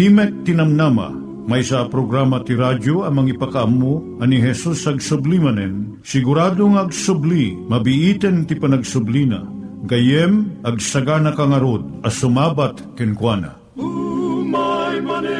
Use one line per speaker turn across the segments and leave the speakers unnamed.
Timek Tinamnama, may sa programa ti radyo amang ipakaamu ani Jesus ag sublimanen, siguradong ag subli, mabiiten ti panagsublina, gayem ag sagana kangarod as sumabat kenkwana.
Umay manen,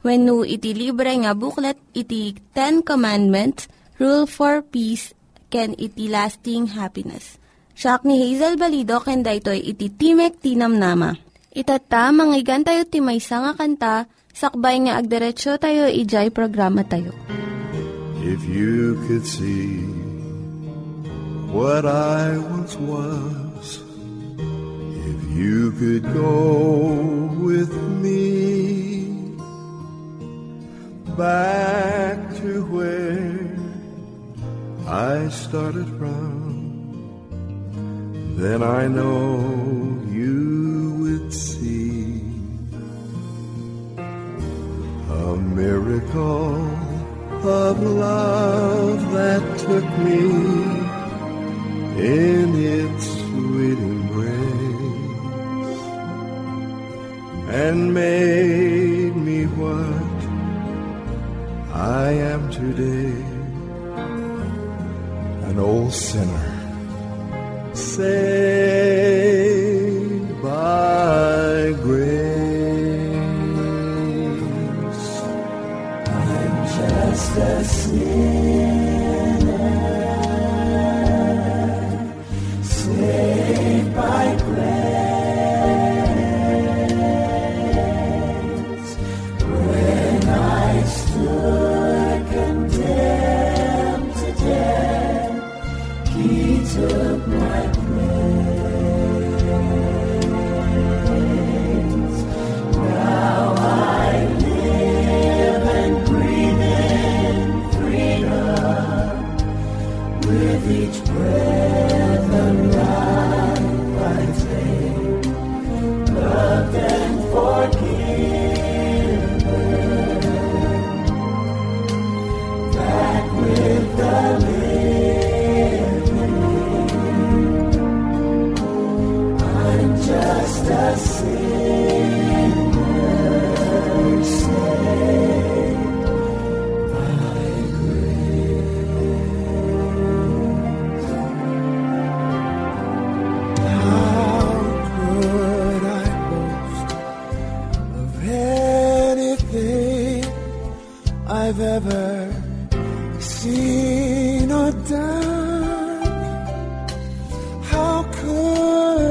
When no iti libre nga booklet, iti Ten Commandments, Rule for Peace, can iti lasting happiness. Siya ni Hazel Balido, ken daytoy iti Timek Tinam Nama. Itata, manggigan tayo timaysa nga kanta, sakbay nga agderetsyo tayo, ijay programa tayo.
If you could see what I once was, if you could go with me back to where I started from, then I know you would see a miracle of love that took me in its sweet embrace and made me what I am today an old sinner saved by grace. I'm just a sinner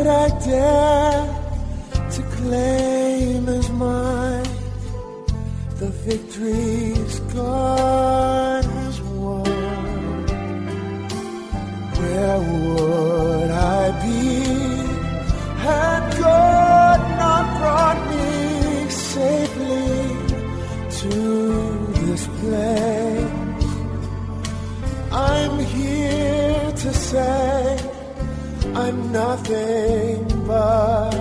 I dare to claim as mine. The victories God nothing but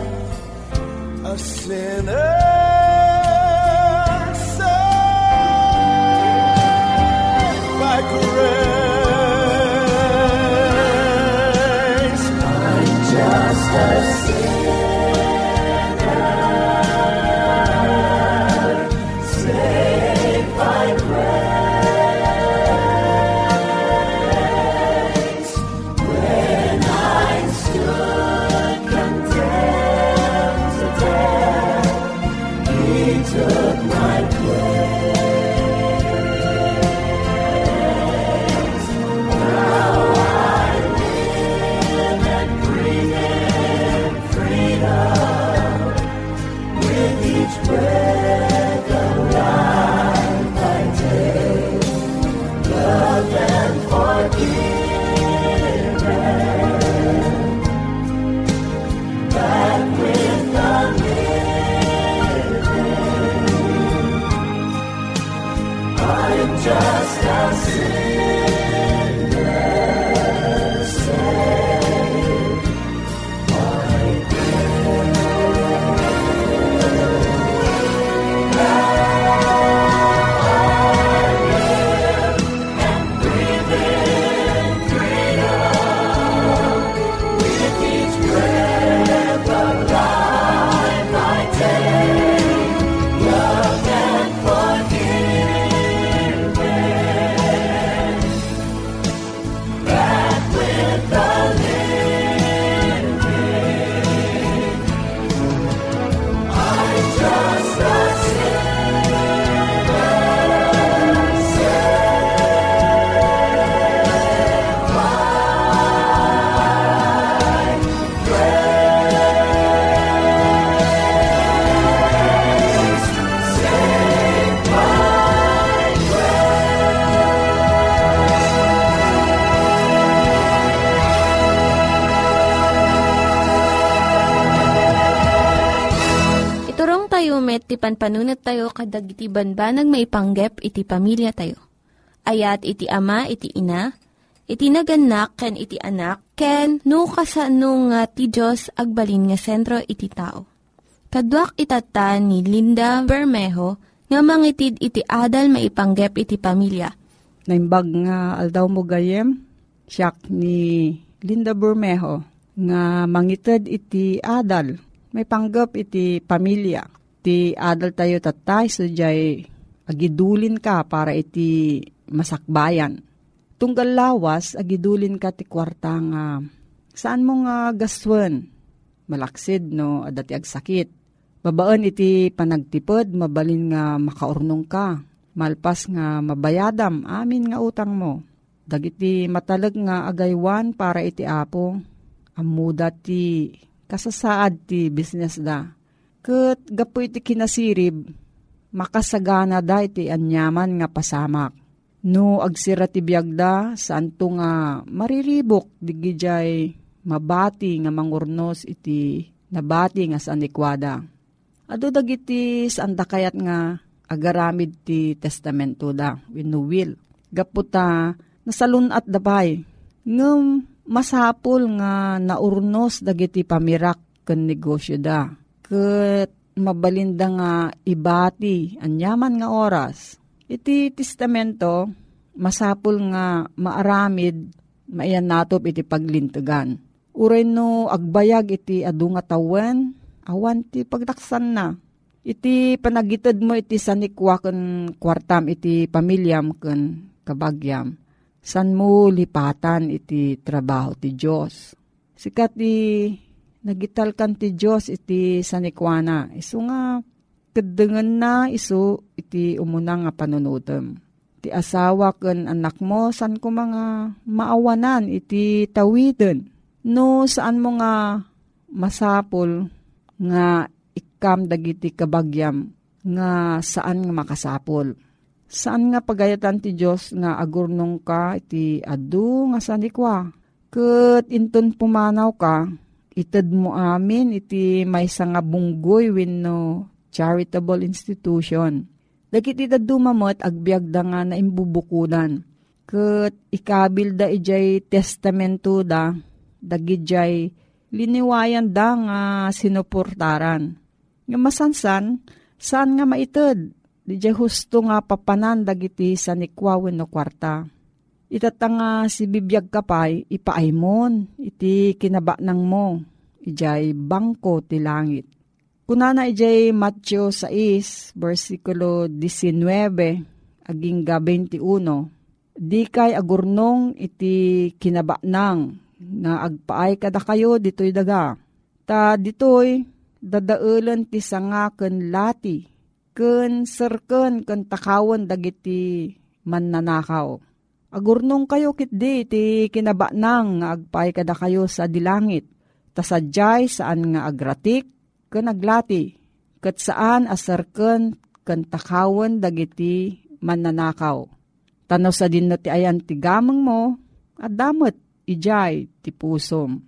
a sinner.
Tayo met, ti panpanunat tayo kadag iti banbanag maipanggep iti pamilya tayo. Ayat iti ama, iti ina, iti naganak, ken iti anak, ken no kasano nga ti Diyos agbalin nga sentro iti tao. Kaduak itata ni Linda Bermejo nga mangitid iti adal maipanggep iti pamilya.
Naimbag nga aldaw mo gayem, siyak ni Linda Bermejo, nga mangited iti adal, may panggap iti pamilya. Ti adal tayo tatay, so jay agidulin ka para iti masakbayan. Tunggal lawas, agidulin ka ti kwarta nga saan mo nga gaswan? Malaksid no, adati agsakit. Babaan iti panagtipod, mabalin nga makaurnong ka. Malpas nga mabayadam, amin nga utang mo. Dagiti matalag nga agaywan para iti apo. Amuda ti kasasaad ti business da. Kat gapo iti kinasirib, makasagana da iti anyaman nga pasamak. No agsira ti biyagda, saan to nga mariribok digijay mabati nga mangurnos iti nabati nga sa anikwada. Ado dagiti saan da kayat nga agaramid ti testamento da, wino will. Gaputa, nasalun at dabay. Ngem masapul nga naurnos dagiti pamirak ken negosyo da. Ket mabalinda nga ibati anyaman nga oras. Iti testamento masapul nga maaramid maiyan natop iti paglintegan. Uray no agbayag iti adu nga tawen, awan ti pagtaksan na. Iti panagitad mo iti sanikwa ken kwartam iti pamilyam ken kabagyam san mo lipatan iti trabaho ti Diyos. Sikat ti nagital kan ti Diyos iti sanikwana. Iso nga kadangan na iso iti umunang nga panunutem. Ti asawa ken anak mo san ko mga maawanan iti tawiden. No saan mo nga masapol nga ikam dagiti kabagyam nga saan nga makasapol Saan nga pagayatan ti Diyos nga agurnong ka iti adu nga sanikwa. Kat inton pumanaw ka, ited mo amin iti may nga bunggoy wenno charitable institution. Dagiti iti dumamot agbyag da nga na imbubukudan. ket ikabil da ijay testamento da dagijay liniwayan da nga sinuportaran. Nga masansan, saan nga maited? Dijay husto nga papanan dagiti sa nikwawen no kwarta. Itatanga si bibiyag kapay, ipaaymon, iti kinabaknang mo, ijay bangko ti langit. Kunana ijay Matthew 6, versikulo 19, aging 21, di kay agurnong iti kinabaknang, nga agpaay kada kayo ditoy daga. Ta ditoy, dadaulan ti sanga ken lati, ken serken ken takawan dagiti mannanakaw Agurnong kayo kitdi ti kinabaknang nga agpay kada kayo sa dilangit. Tasadyay saan nga agratik, ken aglati. Kat saan asarken ken takawan dagiti mananakaw. Tanaw sa din ti ayan ti gamang mo, at damot ijay ti pusom.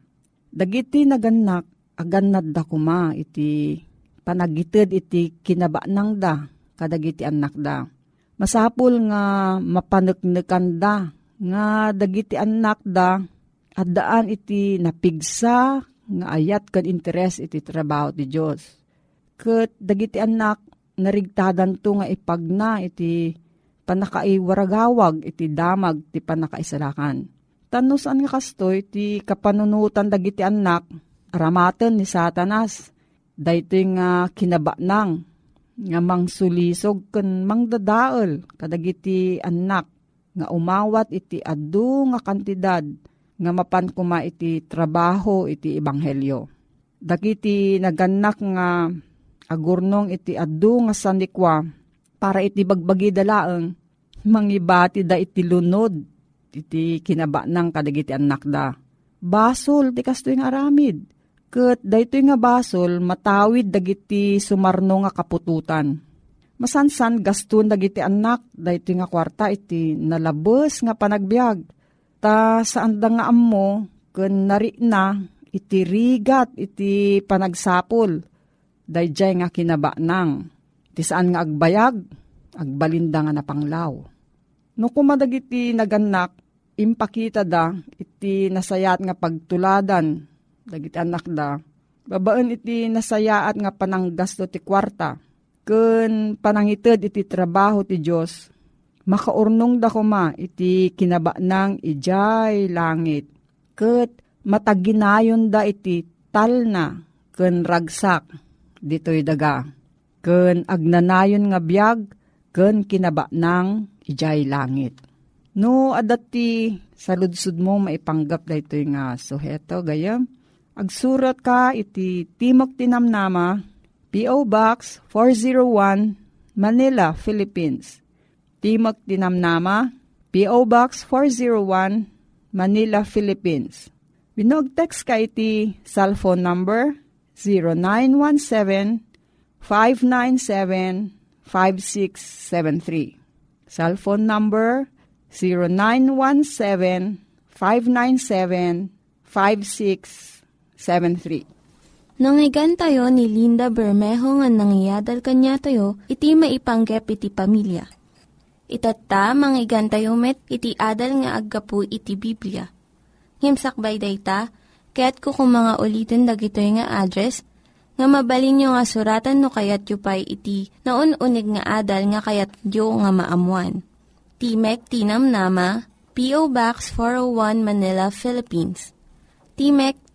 Dagiti naganak, aganad da kuma iti panagitid iti kinabaknang da, kadagiti anak da Masapul nga mapaneknekan da, nga dagiti anak da, at iti napigsa, nga ayat kan interes iti trabaho ti Diyos. Kat dagiti anak, narigtadan to nga ipagna iti panakaiwaragawag iti damag ti panakaisalakan. Tano saan nga kastoy ti kapanunutan dagiti anak, aramaten ni satanas, dayto nga kinabaknang nga mangsulisog ken mangdadaol kadagiti anak nga umawat iti adu nga kantidad nga mapan kuma iti trabaho iti ebanghelyo. Dagiti naganak nga agurnong iti adu nga sanikwa para iti bagbagi dalaeng mangibati da iti lunod iti kinaba ng kadagiti anak da. Basol ti kasto yung aramid Kat daytoy nga basol matawid dagiti sumarno nga kapututan. Masansan gaston dagiti anak daytoy nga kwarta iti nalabos nga panagbiag. Ta saan da nga ammo ken nari na iti rigat iti panagsapol. Dayjay nga kinabaknang. Iti saan nga agbayag agbalinda nga napanglaw. No kumadagiti naganak impakita da iti nasayat nga pagtuladan dagiti anak da. Babaan iti nasayaat nga pananggasto ti kwarta. Kun panangited iti trabaho ti Diyos. Makaurnong da kuma iti kinaba ng ijay langit. Kat mataginayon da iti talna kun ragsak dito'y daga. Kun agnanayon nga biyag kun kinaba ng ijay langit. No, adati sa ludsud mo maipanggap da ito nga suheto, gayam Agsurat ka iti Timok Tinamnama, P.O. Box 401, Manila, Philippines. Timok Tinamnama, P.O. Box 401, Manila, Philippines. Binog text ka iti cellphone number 0917-597-5673. Cellphone number 0917-597-5673. 0917
Nangyigan tayo ni Linda Bermejo nga nangyadal kanya tayo, iti maipanggep iti pamilya. Itatta, manggigan tayo met, iti adal nga aggapu iti Biblia. Ngimsakbay day ta, kaya't kukum mga ulitin dagito nga address, nga mabalin nyo nga suratan no kayat yu pa iti na unig nga adal nga kayat yu nga maamuan. Timek Tinam Nama, P.O. Box 401 Manila, Philippines Timek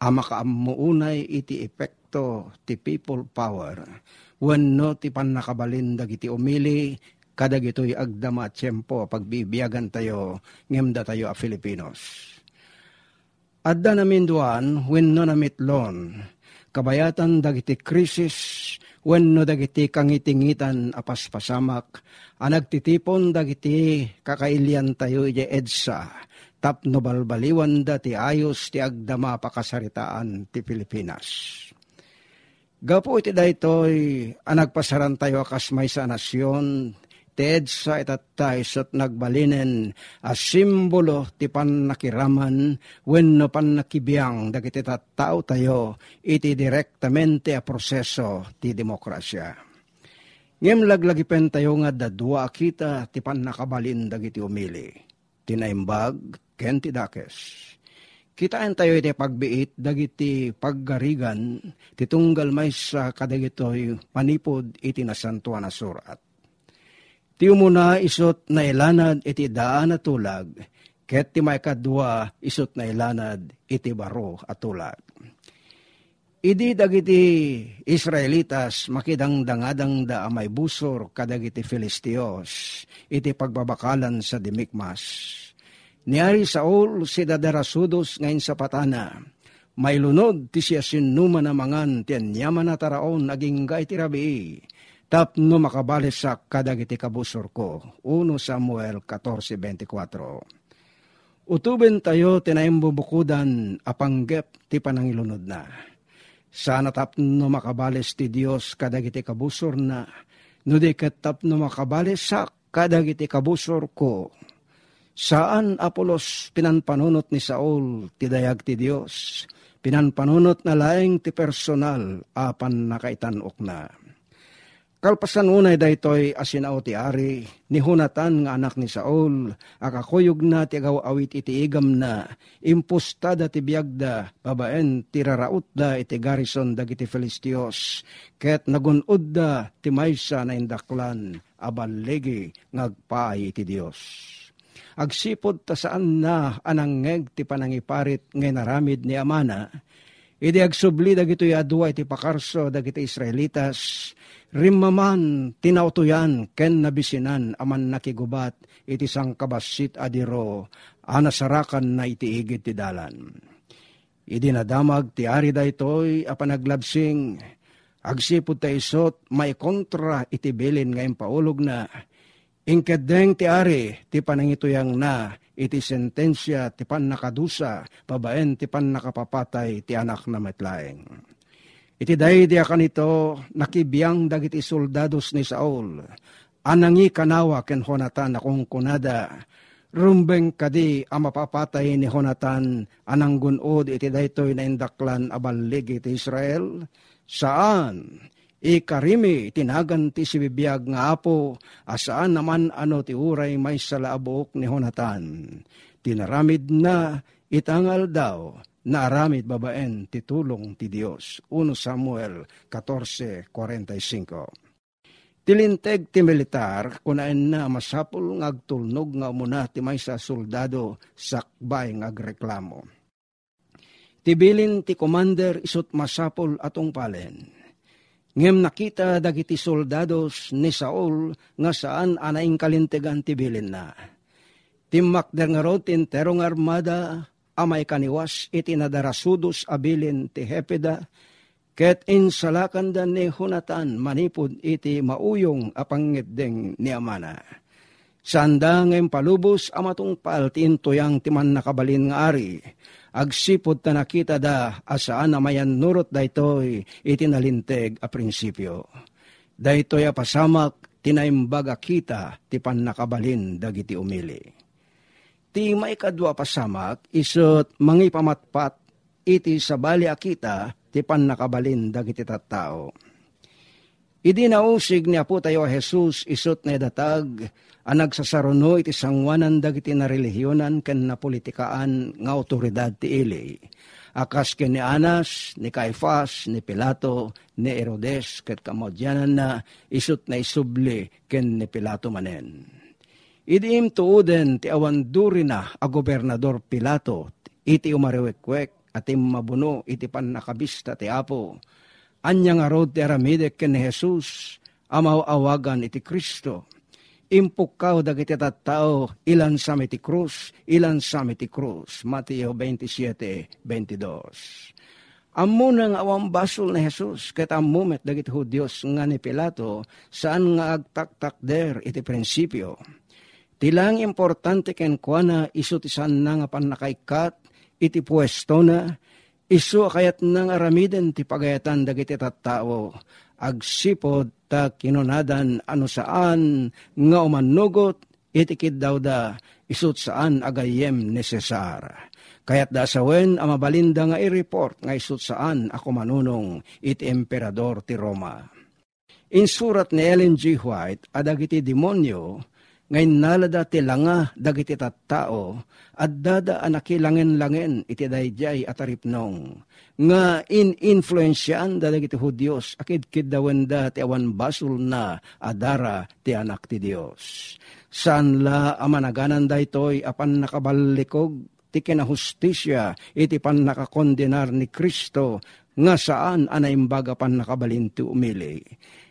ama kaamuunay iti epekto ti people power. Wenno ti panakabalin dagiti umili, kadag ito'y agdama at tiyempo pagbibiyagan tayo, ngemda tayo a Filipinos. Adda namin duan, wenno namitlon, kabayatan dagiti krisis, wenno dagiti kangitingitan apas pasamak, anagtitipon dagiti kakailian tayo ije edsa, tapno balbaliwan da ti ayos ti agdama pakasaritaan ti Pilipinas. Gapo iti daytoy anagpasaran tayo akas may sa nasyon, ted sa itatay sot nagbalinen a simbolo ti panakiraman wenno panakibiyang dagiti tattao tayo iti direktamente a proseso ti demokrasya. Ngem laglagipen tayo nga dadwa kita ti panakabalin dagiti umili. Tinaimbag ken ti dakes. Kitaan tayo iti pagbiit dagiti paggarigan titunggal may sa kadagitoy manipod iti nasantuan na surat Ti umuna isot na ilanad iti daan at tulag, ket ti may kadwa isot na ilanad iti baro at tulag. Idi dagiti Israelitas makidang dangadang da amay busor kadagiti Filistios iti pagbabakalan sa Dimikmas. Niari Saul si dadarasudos ngayon sa patana. May lunod ti siya sinuma na mangan ti anyaman na taraon naging gay ti rabi tapno makabales sa kadagiti kabusor ko. 1 Samuel 14.24 Utuben tayo tinaimbubukudan apanggep ti panangilunod na. Sana tapno makabales ti Dios kadagiti kabusor na, no di tapno makabales sa kadagiti kabusor ko. Saan Apolos pinanpanunot ni Saul ti dayag ti Dios, pinanpanunot na laeng ti personal apan nakaitanok na Kalpasan unay daytoy asinaw ti ari, ni Hunatan nga anak ni Saul, akakuyog na ti agaw awit iti igam na, impusta da ti biyagda, babaen ti raraut da iti garrison dagiti Filistios, ket nagunod da ti maysa na indaklan, abalegi ngagpaay iti Dios. Agsipod ta saan na anangeg ti panangiparit ngay naramid ni Amana, Idi agsubli dagitoy adwa iti pakarso dagiti Israelitas, rimmaman tinautuyan ken nabisinan aman nakigubat iti sangkabasit adiro anasarakan na iti igid ti dalan. Idi nadamag ti ari daytoy a panaglabsing agsipod ta isot may kontra iti bilin nga impaulog na Ingkedeng ti ari, ti panangituyang na, iti sentensya, ti pan nakadusa, babaen ti pan nakapapatay, ti anak na metlaeng. Iti day di akan ito, nakibiyang dagiti soldados ni Saul, anangi kanawa ken Honatan akong kunada, rumbeng kadi ang mapapatay ni Honatan anang gunod iti daytoy na indaklan abalig iti Israel, saan? Ikarimi tinagan ti si bibiyag nga apo, asaan naman ano ti uray may salaabok ni Honatan. Tinaramid na itangal daw, na aramid babaen ti tulong ti Dios. 1 Samuel 14.45 Tilinteg ti militar, kunain na masapul ng agtulnog nga umuna ti may sa soldado sakbay ng agreklamo. Tibilin ti commander isot masapul atong palen Ngem nakita dagiti soldados ni Saul nga saan anaing kalintegan ti bilin na. Timmak der nga rotin terong armada amay kaniwas iti nadarasudos abilin ti Hepeda ket insalakan da ni Hunatan manipod iti mauyong apangiddeng ni Amana. Sanda ngayon palubos amatong paltin tuyang timan nakabalin nga ari agsipod ta nakita da asaan na mayan nurot daytoy itinalinteg a prinsipyo. Daytoy a pasamak tinaimbaga kita ti nakabalin dagiti umili. Ti maikadwa pasamak isot mangi pamatpat iti sabali akita ti nakabalin dagiti tattao. Idi nausig ni Apo tayo Jesus isot na datag ang nagsasaruno iti sangwanan dagiti na relihiyonan ken na politikaan nga otoridad ti ili. Akas ken ni Anas, ni Caifas, ni Pilato, ni Herodes, ket kamodyanan na isut na isubli ken ni Pilato manen. Idiim tuuden ti awan duri na a gobernador Pilato, iti umariwekwek at mabuno iti pan nakabista ti Apo. Anya nga rod ti aramidek ken ni Jesus, amaw awagan iti Kristo impukaw dagiti tattao ilan sa ti krus, ilan sa ti krus. Mateo 27:22. Ammo na nga awang basol na Jesus, ket ammumet dagiti Hudyos nga ni Pilato, saan nga agtaktak der iti prinsipyo. Tilang importante ken kuana iso ti saan na nga panakaikat, iti pwesto na, iso kayat nang aramiden ti pagayatan dagiti tattao, agsipod ta kinunadan ano saan nga umanugot itikid daw da isut saan agayem necesar. Kaya't dasawen ang mabalinda nga i-report nga isut saan ako manunong iti emperador ti Roma. In surat ni Ellen G. White, adagiti demonyo, ngayon nalada ti langa dagiti tattao, at dada anakilangen-langen iti dayjay at aripnong. Nga in-influensyan dagiti Hudyos, akid kidawenda ti awan basul na adara ti anak ti Dios. Saan la amanaganan daytoy apan nakabalikog ti kinahustisya iti pan nakakondenar ni Kristo nga saan anaimbaga pan nakabalin ti umili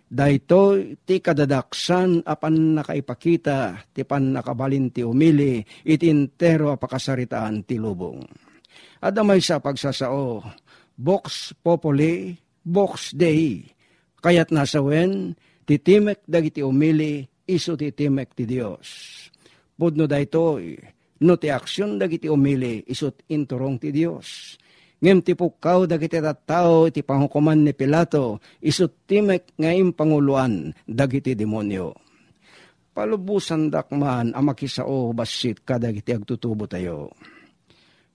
Dahito ti kadadaksan apan nakaipakita ti pan nakabalin ti umili iti intero apakasaritaan ti lubong. Adamay sa pagsasao, Vox Populi, Vox Dei, kayat nasawen, titimek dagiti umili, iso titimek ti Dios. Pudno daytoy, no ti aksyon dagiti umili, isot inturong ti Dios ngem ti pukaw dagiti tattao iti panghukuman ni Pilato isut timek ngayon panguluan dagiti demonyo. Palubusan dakman ang makisao basit kadagiti agtutubo tayo.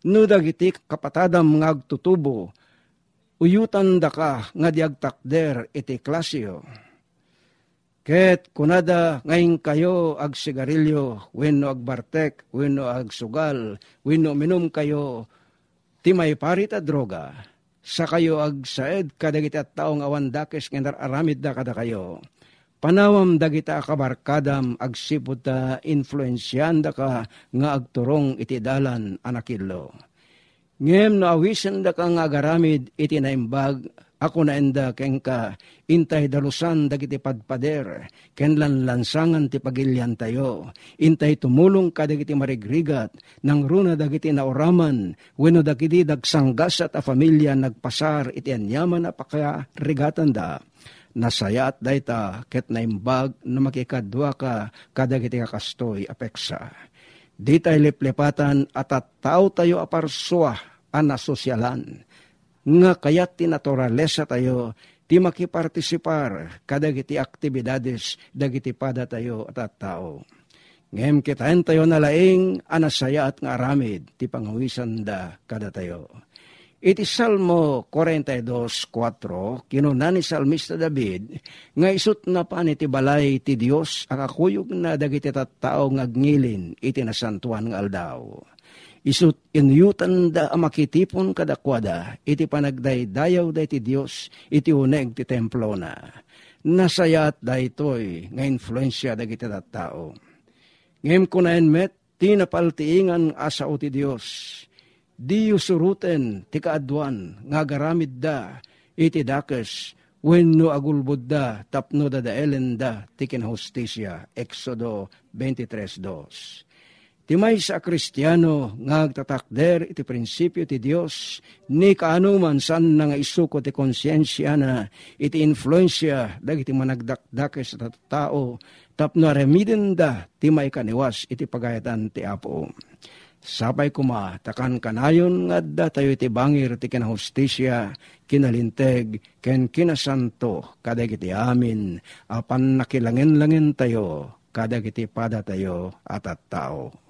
No dagiti kapatadam nga agtutubo, uyutan da ka nga diagtakder iti klasyo. Ket kunada ngayon kayo ag sigarilyo, wenno ag bartek, wenno ag sugal, wenno minum kayo ti may parita droga, sa kayo ag saed kadagiti at taong awan dakes nga aramid da kada kayo. Panawam dagita kabarkadam agsipod ta influensyan da ka nga agturong iti dalan anakillo. Ngem no awisan da ka nga agaramid iti naimbag ako na enda ken ka intay dalusan dagiti padpader ken lan lansangan ti pagilyan tayo. Intay tumulong ka dagiti marigrigat nang runa dagiti naoraman wenno dagiti dagsanggas at a familia nagpasar iti anyaman a pakarigatan da. Nasayat dayta ket naimbag na makikadwa ka kadagiti kakastoy apeksa. Di tayo liplepatan at at tao tayo aparswa ana sosyalan nga kayat ti naturalesa tayo ti makipartisipar kadagiti aktibidades dagiti pada tayo at at tao. Ngem kitaen tayo nalaing anasaya at nga aramid ti pangawisan da kada tayo. Iti Salmo 42.4, kinuna ni Salmista David, nga isut na pa ni ti balay ti Dios akakuyog na dagiti tattao ngagngilin iti nasantuan nga aldaw isut inyutan da amakitipon kadakwada, iti panagdaydayaw da iti Diyos, iti uneg ti templo na. Nasayat da ito'y nga influensya da iti tao. Ngem ko na met, tinapaltiingan asa o ti Diyos, di suruten ti kaadwan, nga garamid da, iti dakes, wenno agulbod da, tapno da da elen da, ti kinahustisya, Exodo 23.2. Ti may sa kristyano nga agtatakder iti prinsipyo ti Dios ni kaanuman san nga isuko ti konsyensya na iti influensya dagiti managdakdake sa tao tapno remiden da ti may kaniwas iti pagayatan ti Apo. Sapay kuma, takan kanayon nga da tayo iti bangir ti kinahustisya, kinalinteg, ken kinasanto, kadagiti amin, apan nakilangin-langin tayo, kadagiti pada tayo at at tao.